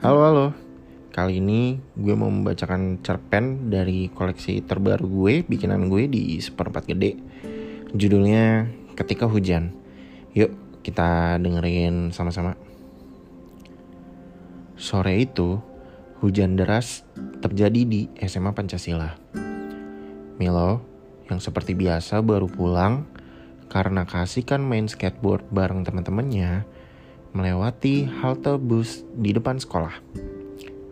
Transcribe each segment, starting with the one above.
Halo halo, kali ini gue mau membacakan cerpen dari koleksi terbaru gue, bikinan gue di seperempat gede. Judulnya Ketika Hujan. Yuk kita dengerin sama-sama. Sore itu, hujan deras terjadi di SMA Pancasila. Milo, yang seperti biasa baru pulang karena kasihkan main skateboard bareng teman-temannya, melewati halte bus di depan sekolah.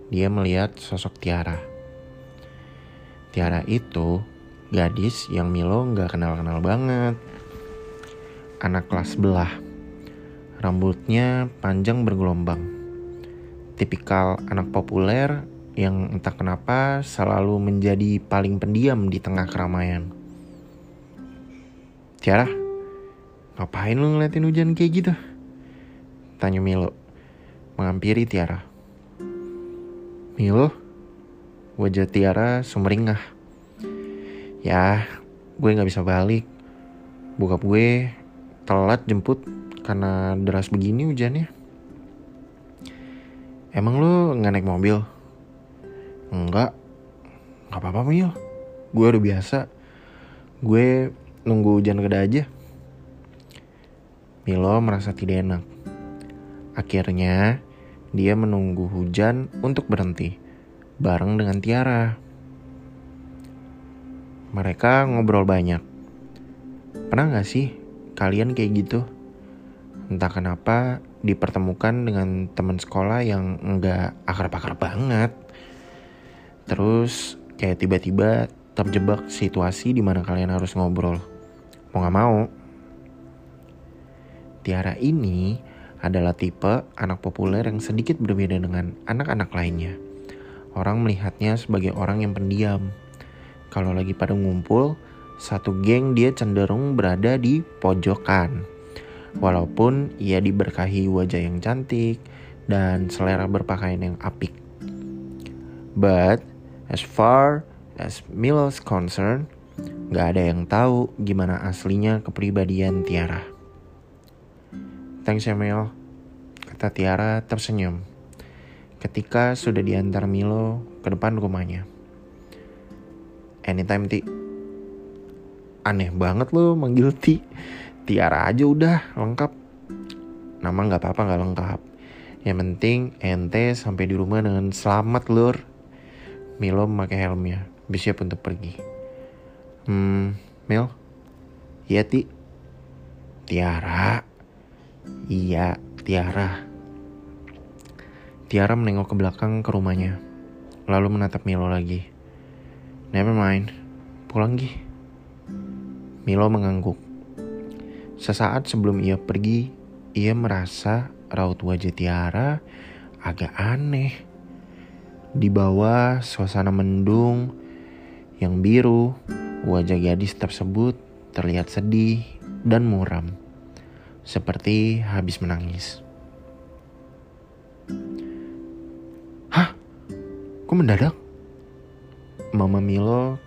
Dia melihat sosok Tiara. Tiara itu gadis yang Milo nggak kenal-kenal banget. Anak kelas belah. Rambutnya panjang bergelombang. Tipikal anak populer yang entah kenapa selalu menjadi paling pendiam di tengah keramaian. Tiara, ngapain lu ngeliatin hujan kayak gitu? Tanya Milo, menghampiri Tiara. Milo, wajah Tiara sumringah. Ya, gue gak bisa balik. Bokap gue telat jemput karena deras begini hujannya. Emang lu gak naik mobil? Enggak. Gak apa-apa Mil. Gue udah biasa. Gue nunggu hujan keda aja. Milo merasa tidak enak. Akhirnya, dia menunggu hujan untuk berhenti, bareng dengan Tiara. Mereka ngobrol banyak. Pernah gak sih kalian kayak gitu? Entah kenapa dipertemukan dengan teman sekolah yang enggak akrab-akrab banget. Terus kayak tiba-tiba terjebak situasi di mana kalian harus ngobrol. Mau gak mau. Tiara ini adalah tipe anak populer yang sedikit berbeda dengan anak-anak lainnya. Orang melihatnya sebagai orang yang pendiam. Kalau lagi pada ngumpul, satu geng dia cenderung berada di pojokan. Walaupun ia diberkahi wajah yang cantik dan selera berpakaian yang apik. But as far as Milo's concerned, gak ada yang tahu gimana aslinya kepribadian Tiara. Thanks ya Mel, kata Tiara tersenyum. Ketika sudah diantar Milo ke depan rumahnya. Anytime Ti. Aneh banget lo manggil Ti. Tiara aja udah lengkap. Nama gak apa-apa gak lengkap. Yang penting ente sampai di rumah dengan selamat lur. Milo memakai helmnya, bersiap untuk pergi. Hmm, Mil? Iya Ti. Tiara. Iya, Tiara. Tiara menengok ke belakang ke rumahnya, lalu menatap Milo lagi. Never mind, pulang Gi. Milo mengangguk. Sesaat sebelum ia pergi, ia merasa raut wajah Tiara agak aneh. Di bawah suasana mendung yang biru, wajah gadis tersebut terlihat sedih dan muram seperti habis menangis. Hah? Kok mendadak? Mama Milo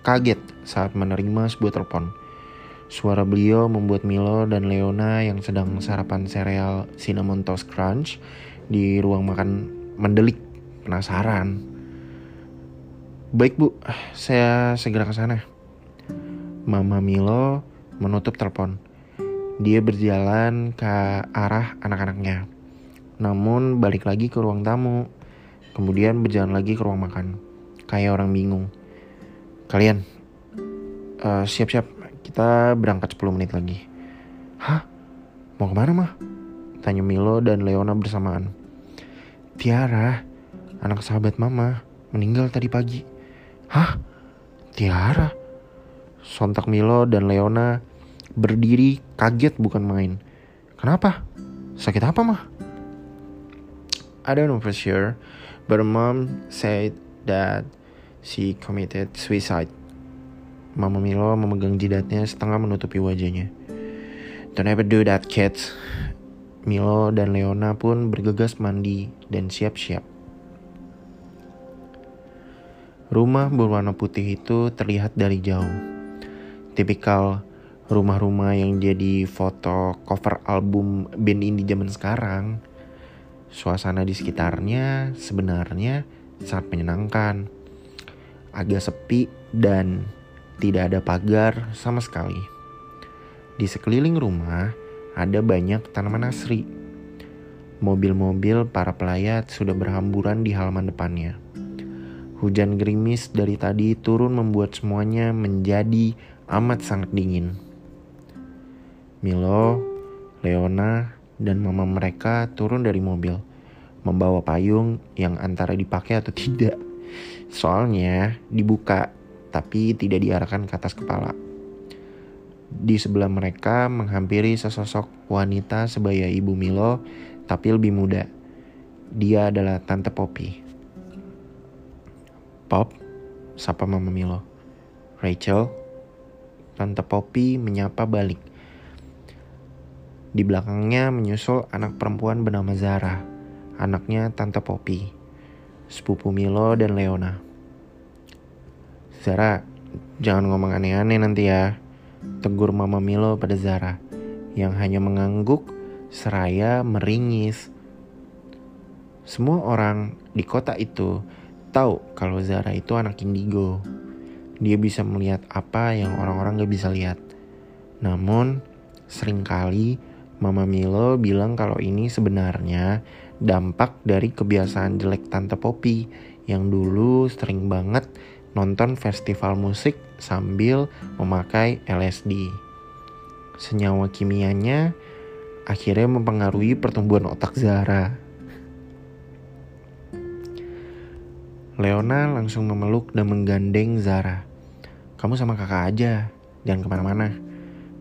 kaget saat menerima sebuah telepon. Suara beliau membuat Milo dan Leona yang sedang sarapan sereal Cinnamon Toast Crunch di ruang makan mendelik penasaran. Baik bu, saya segera ke sana. Mama Milo menutup telepon. Dia berjalan ke arah anak-anaknya. Namun balik lagi ke ruang tamu. Kemudian berjalan lagi ke ruang makan. Kayak orang bingung. Kalian, uh, siap-siap. Kita berangkat 10 menit lagi. Hah? Mau ke mana mah? Tanya Milo dan Leona bersamaan. Tiara, anak sahabat mama, meninggal tadi pagi. Hah? Tiara? Sontak Milo dan Leona berdiri kaget bukan main. Kenapa? Sakit apa mah? I don't know for sure, but mom said that she committed suicide. Mama Milo memegang jidatnya setengah menutupi wajahnya. Don't ever do that, kids. Milo dan Leona pun bergegas mandi dan siap-siap. Rumah berwarna putih itu terlihat dari jauh. Tipikal rumah-rumah yang jadi foto cover album band indie zaman sekarang. Suasana di sekitarnya sebenarnya sangat menyenangkan. Agak sepi dan tidak ada pagar sama sekali. Di sekeliling rumah ada banyak tanaman asri. Mobil-mobil para pelayat sudah berhamburan di halaman depannya. Hujan gerimis dari tadi turun membuat semuanya menjadi amat sangat dingin. Milo, Leona, dan mama mereka turun dari mobil, membawa payung yang antara dipakai atau tidak. Soalnya dibuka, tapi tidak diarahkan ke atas kepala. Di sebelah mereka menghampiri sesosok wanita sebaya ibu Milo, tapi lebih muda. Dia adalah Tante Poppy. Pop, sapa Mama Milo. Rachel, Tante Poppy menyapa balik. Di belakangnya menyusul anak perempuan bernama Zara, anaknya Tante Poppy, sepupu Milo dan Leona. Zara, jangan ngomong aneh-aneh nanti ya, tegur Mama Milo pada Zara, yang hanya mengangguk seraya meringis. Semua orang di kota itu tahu kalau Zara itu anak indigo. Dia bisa melihat apa yang orang-orang gak bisa lihat. Namun, sering kali Mama Milo bilang kalau ini sebenarnya dampak dari kebiasaan jelek Tante Poppy yang dulu sering banget nonton festival musik sambil memakai LSD. Senyawa kimianya akhirnya mempengaruhi pertumbuhan otak Zara. Leona langsung memeluk dan menggandeng Zara. Kamu sama kakak aja, jangan ke mana-mana.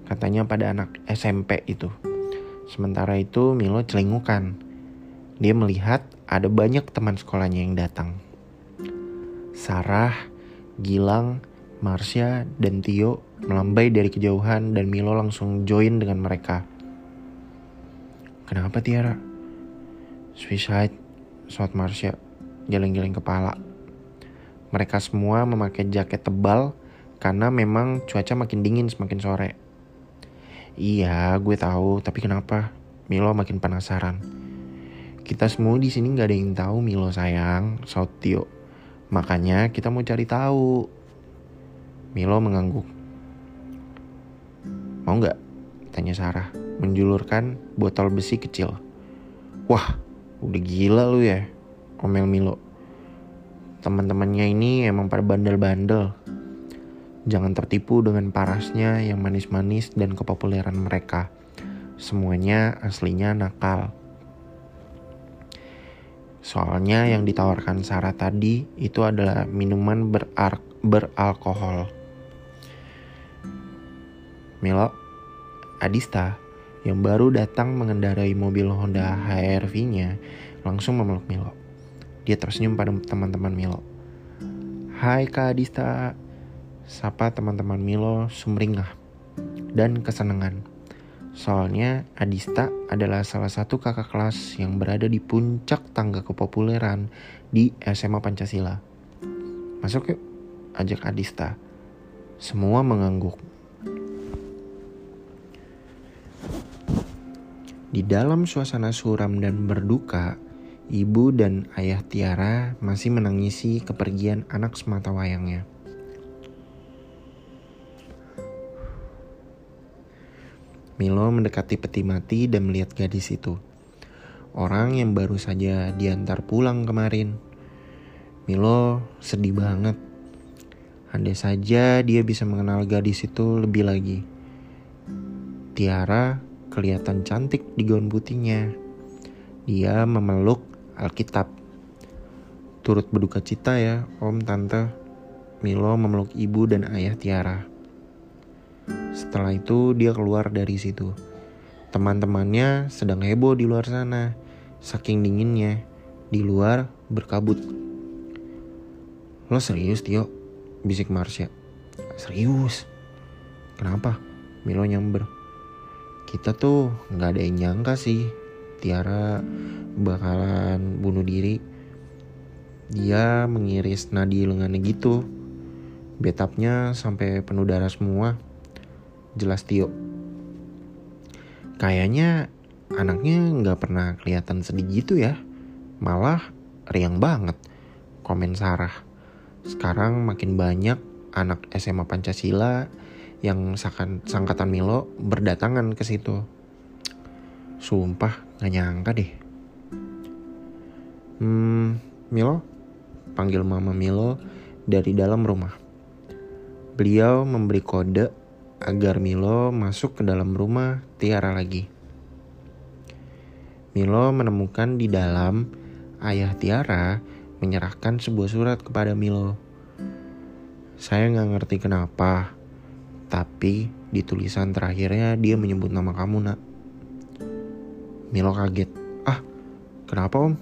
Katanya pada anak SMP itu. Sementara itu Milo celingukan. Dia melihat ada banyak teman sekolahnya yang datang. Sarah, Gilang, Marsha, dan Tio melambai dari kejauhan dan Milo langsung join dengan mereka. Kenapa Tiara? Suicide, suat Marsha geleng-geleng kepala. Mereka semua memakai jaket tebal karena memang cuaca makin dingin semakin sore. Iya, gue tahu, tapi kenapa? Milo makin penasaran. Kita semua di sini nggak ada yang tahu Milo sayang, saut Tio. Makanya kita mau cari tahu. Milo mengangguk. Mau nggak? Tanya Sarah, menjulurkan botol besi kecil. Wah, udah gila lu ya, omel Milo. Teman-temannya ini emang pada bandel-bandel. Jangan tertipu dengan parasnya yang manis-manis dan kepopuleran mereka. Semuanya aslinya nakal. Soalnya yang ditawarkan Sarah tadi itu adalah minuman berar beralkohol. Milo, Adista, yang baru datang mengendarai mobil Honda HR-V-nya, langsung memeluk Milo. Dia tersenyum pada teman-teman Milo. Hai Kak Adista, sapa teman-teman Milo sumringah dan kesenangan. Soalnya Adista adalah salah satu kakak kelas yang berada di puncak tangga kepopuleran di SMA Pancasila. Masuk yuk, ajak Adista. Semua mengangguk. Di dalam suasana suram dan berduka, Ibu dan ayah Tiara masih menangisi kepergian anak semata wayangnya. Milo mendekati peti mati dan melihat gadis itu. Orang yang baru saja diantar pulang kemarin. Milo sedih banget. Andai saja dia bisa mengenal gadis itu lebih lagi. Tiara kelihatan cantik di gaun putihnya. Dia memeluk Alkitab. Turut berduka cita ya, Om, Tante. Milo memeluk ibu dan ayah Tiara. Setelah itu dia keluar dari situ. Teman-temannya sedang heboh di luar sana. Saking dinginnya, di luar berkabut. Lo serius Tio? Bisik Marsha. Serius. Kenapa? Milo nyamber. Kita tuh nggak ada yang nyangka sih Tiara bakalan bunuh diri dia mengiris nadi lengannya gitu betapnya sampai penuh darah semua jelas Tio kayaknya anaknya nggak pernah kelihatan sedih gitu ya. Malah riang banget, komen Sarah. Sekarang makin banyak anak SMA Pancasila yang sangkatan Milo berdatangan ke situ. Sumpah gak nyangka deh. Hmm, Milo? Panggil mama Milo dari dalam rumah. Beliau memberi kode agar Milo masuk ke dalam rumah Tiara lagi. Milo menemukan di dalam ayah Tiara menyerahkan sebuah surat kepada Milo. Saya nggak ngerti kenapa, tapi di tulisan terakhirnya dia menyebut nama kamu nak. Milo kaget. Ah, kenapa om?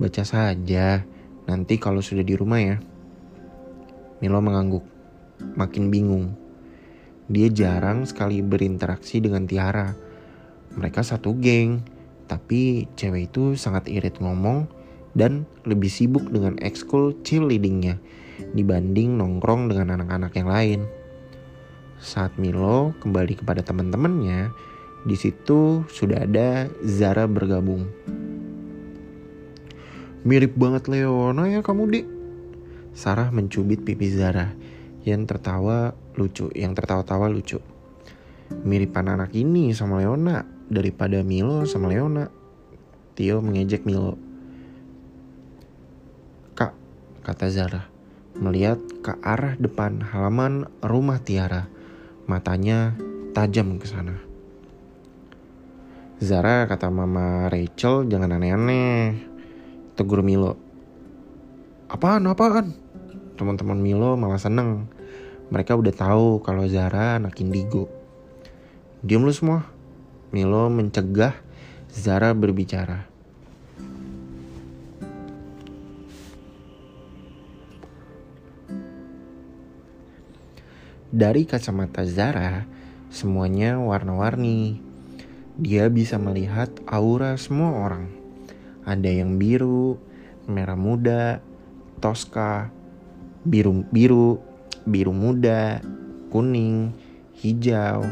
Baca saja, nanti kalau sudah di rumah ya. Milo mengangguk, makin bingung. Dia jarang sekali berinteraksi dengan Tiara. Mereka satu geng, tapi cewek itu sangat irit ngomong dan lebih sibuk dengan ekskul cheerleadingnya dibanding nongkrong dengan anak-anak yang lain. Saat Milo kembali kepada teman-temannya, di situ sudah ada Zara bergabung. Mirip banget Leona ya kamu, Dik. Sarah mencubit pipi Zara yang tertawa lucu, yang tertawa-tawa lucu. Miripan anak ini sama Leona daripada Milo sama Leona. Tio mengejek Milo. Kak, kata Zara melihat ke arah depan halaman rumah Tiara. Matanya tajam ke sana. Zara kata mama Rachel jangan aneh-aneh. Tegur Milo. Apaan, apaan? Teman-teman Milo malah seneng. Mereka udah tahu kalau Zara anak indigo. Diam lu semua. Milo mencegah Zara berbicara. Dari kacamata Zara, semuanya warna-warni. Dia bisa melihat aura semua orang. Ada yang biru, merah muda, toska, biru biru, biru muda, kuning, hijau.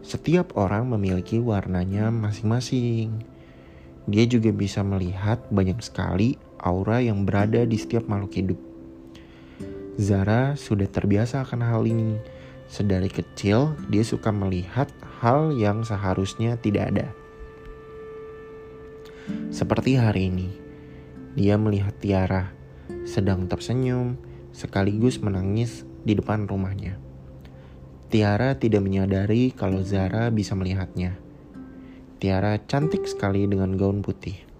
Setiap orang memiliki warnanya masing-masing. Dia juga bisa melihat banyak sekali aura yang berada di setiap makhluk hidup. Zara sudah terbiasa akan hal ini. Sedari kecil, dia suka melihat hal yang seharusnya tidak ada. Seperti hari ini, dia melihat Tiara sedang tersenyum sekaligus menangis di depan rumahnya. Tiara tidak menyadari kalau Zara bisa melihatnya. Tiara cantik sekali dengan gaun putih.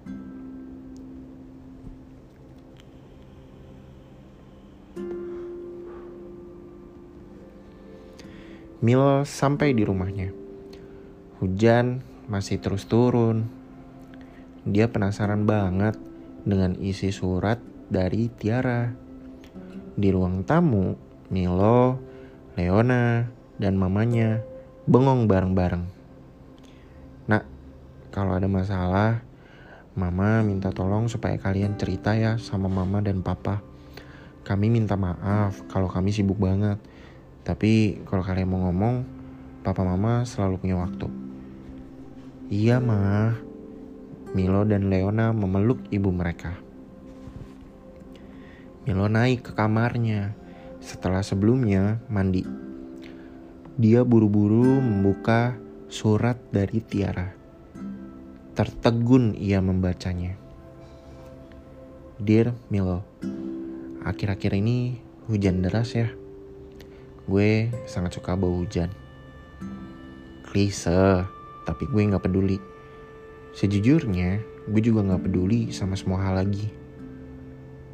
Milo sampai di rumahnya. Hujan masih terus turun. Dia penasaran banget dengan isi surat dari Tiara. Di ruang tamu, Milo, Leona, dan mamanya bengong bareng-bareng. Nak, kalau ada masalah, Mama minta tolong supaya kalian cerita ya sama Mama dan Papa. Kami minta maaf kalau kami sibuk banget tapi kalau kalian mau ngomong, papa mama selalu punya waktu. Iya mah. Milo dan Leona memeluk ibu mereka. Milo naik ke kamarnya setelah sebelumnya mandi. Dia buru-buru membuka surat dari Tiara. Tertegun ia membacanya. Dear Milo, akhir-akhir ini hujan deras ya. Gue sangat suka bau hujan. Klise, tapi gue gak peduli. Sejujurnya, gue juga gak peduli sama semua hal lagi.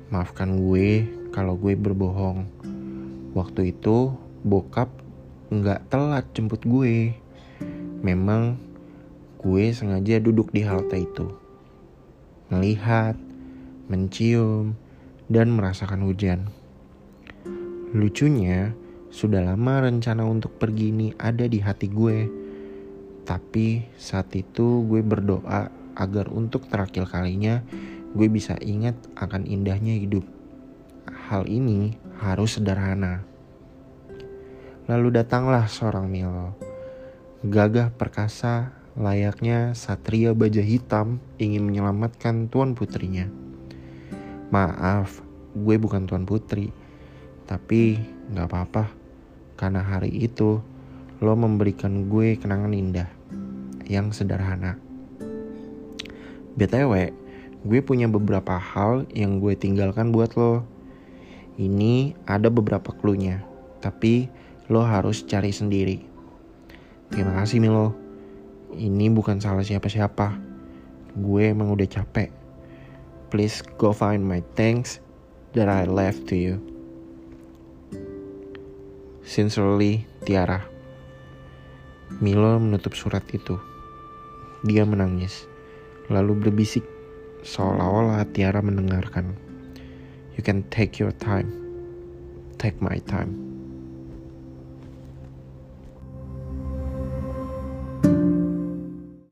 Maafkan gue kalau gue berbohong. Waktu itu, bokap gak telat jemput gue. Memang gue sengaja duduk di halte itu. Melihat, mencium, dan merasakan hujan. Lucunya, sudah lama rencana untuk pergi ini ada di hati gue. Tapi saat itu gue berdoa agar untuk terakhir kalinya gue bisa ingat akan indahnya hidup. Hal ini harus sederhana. Lalu datanglah seorang Milo. Gagah perkasa, layaknya satria baja hitam ingin menyelamatkan tuan putrinya. Maaf, gue bukan tuan putri, tapi gak apa-apa. Karena hari itu lo memberikan gue kenangan indah yang sederhana. BTW, gue punya beberapa hal yang gue tinggalkan buat lo. Ini ada beberapa clue-nya, tapi lo harus cari sendiri. Terima kasih Milo. Ini bukan salah siapa-siapa. Gue emang udah capek. Please go find my thanks that I left to you. Sincerely, Tiara. Milo menutup surat itu. Dia menangis, lalu berbisik seolah-olah Tiara mendengarkan. You can take your time. Take my time.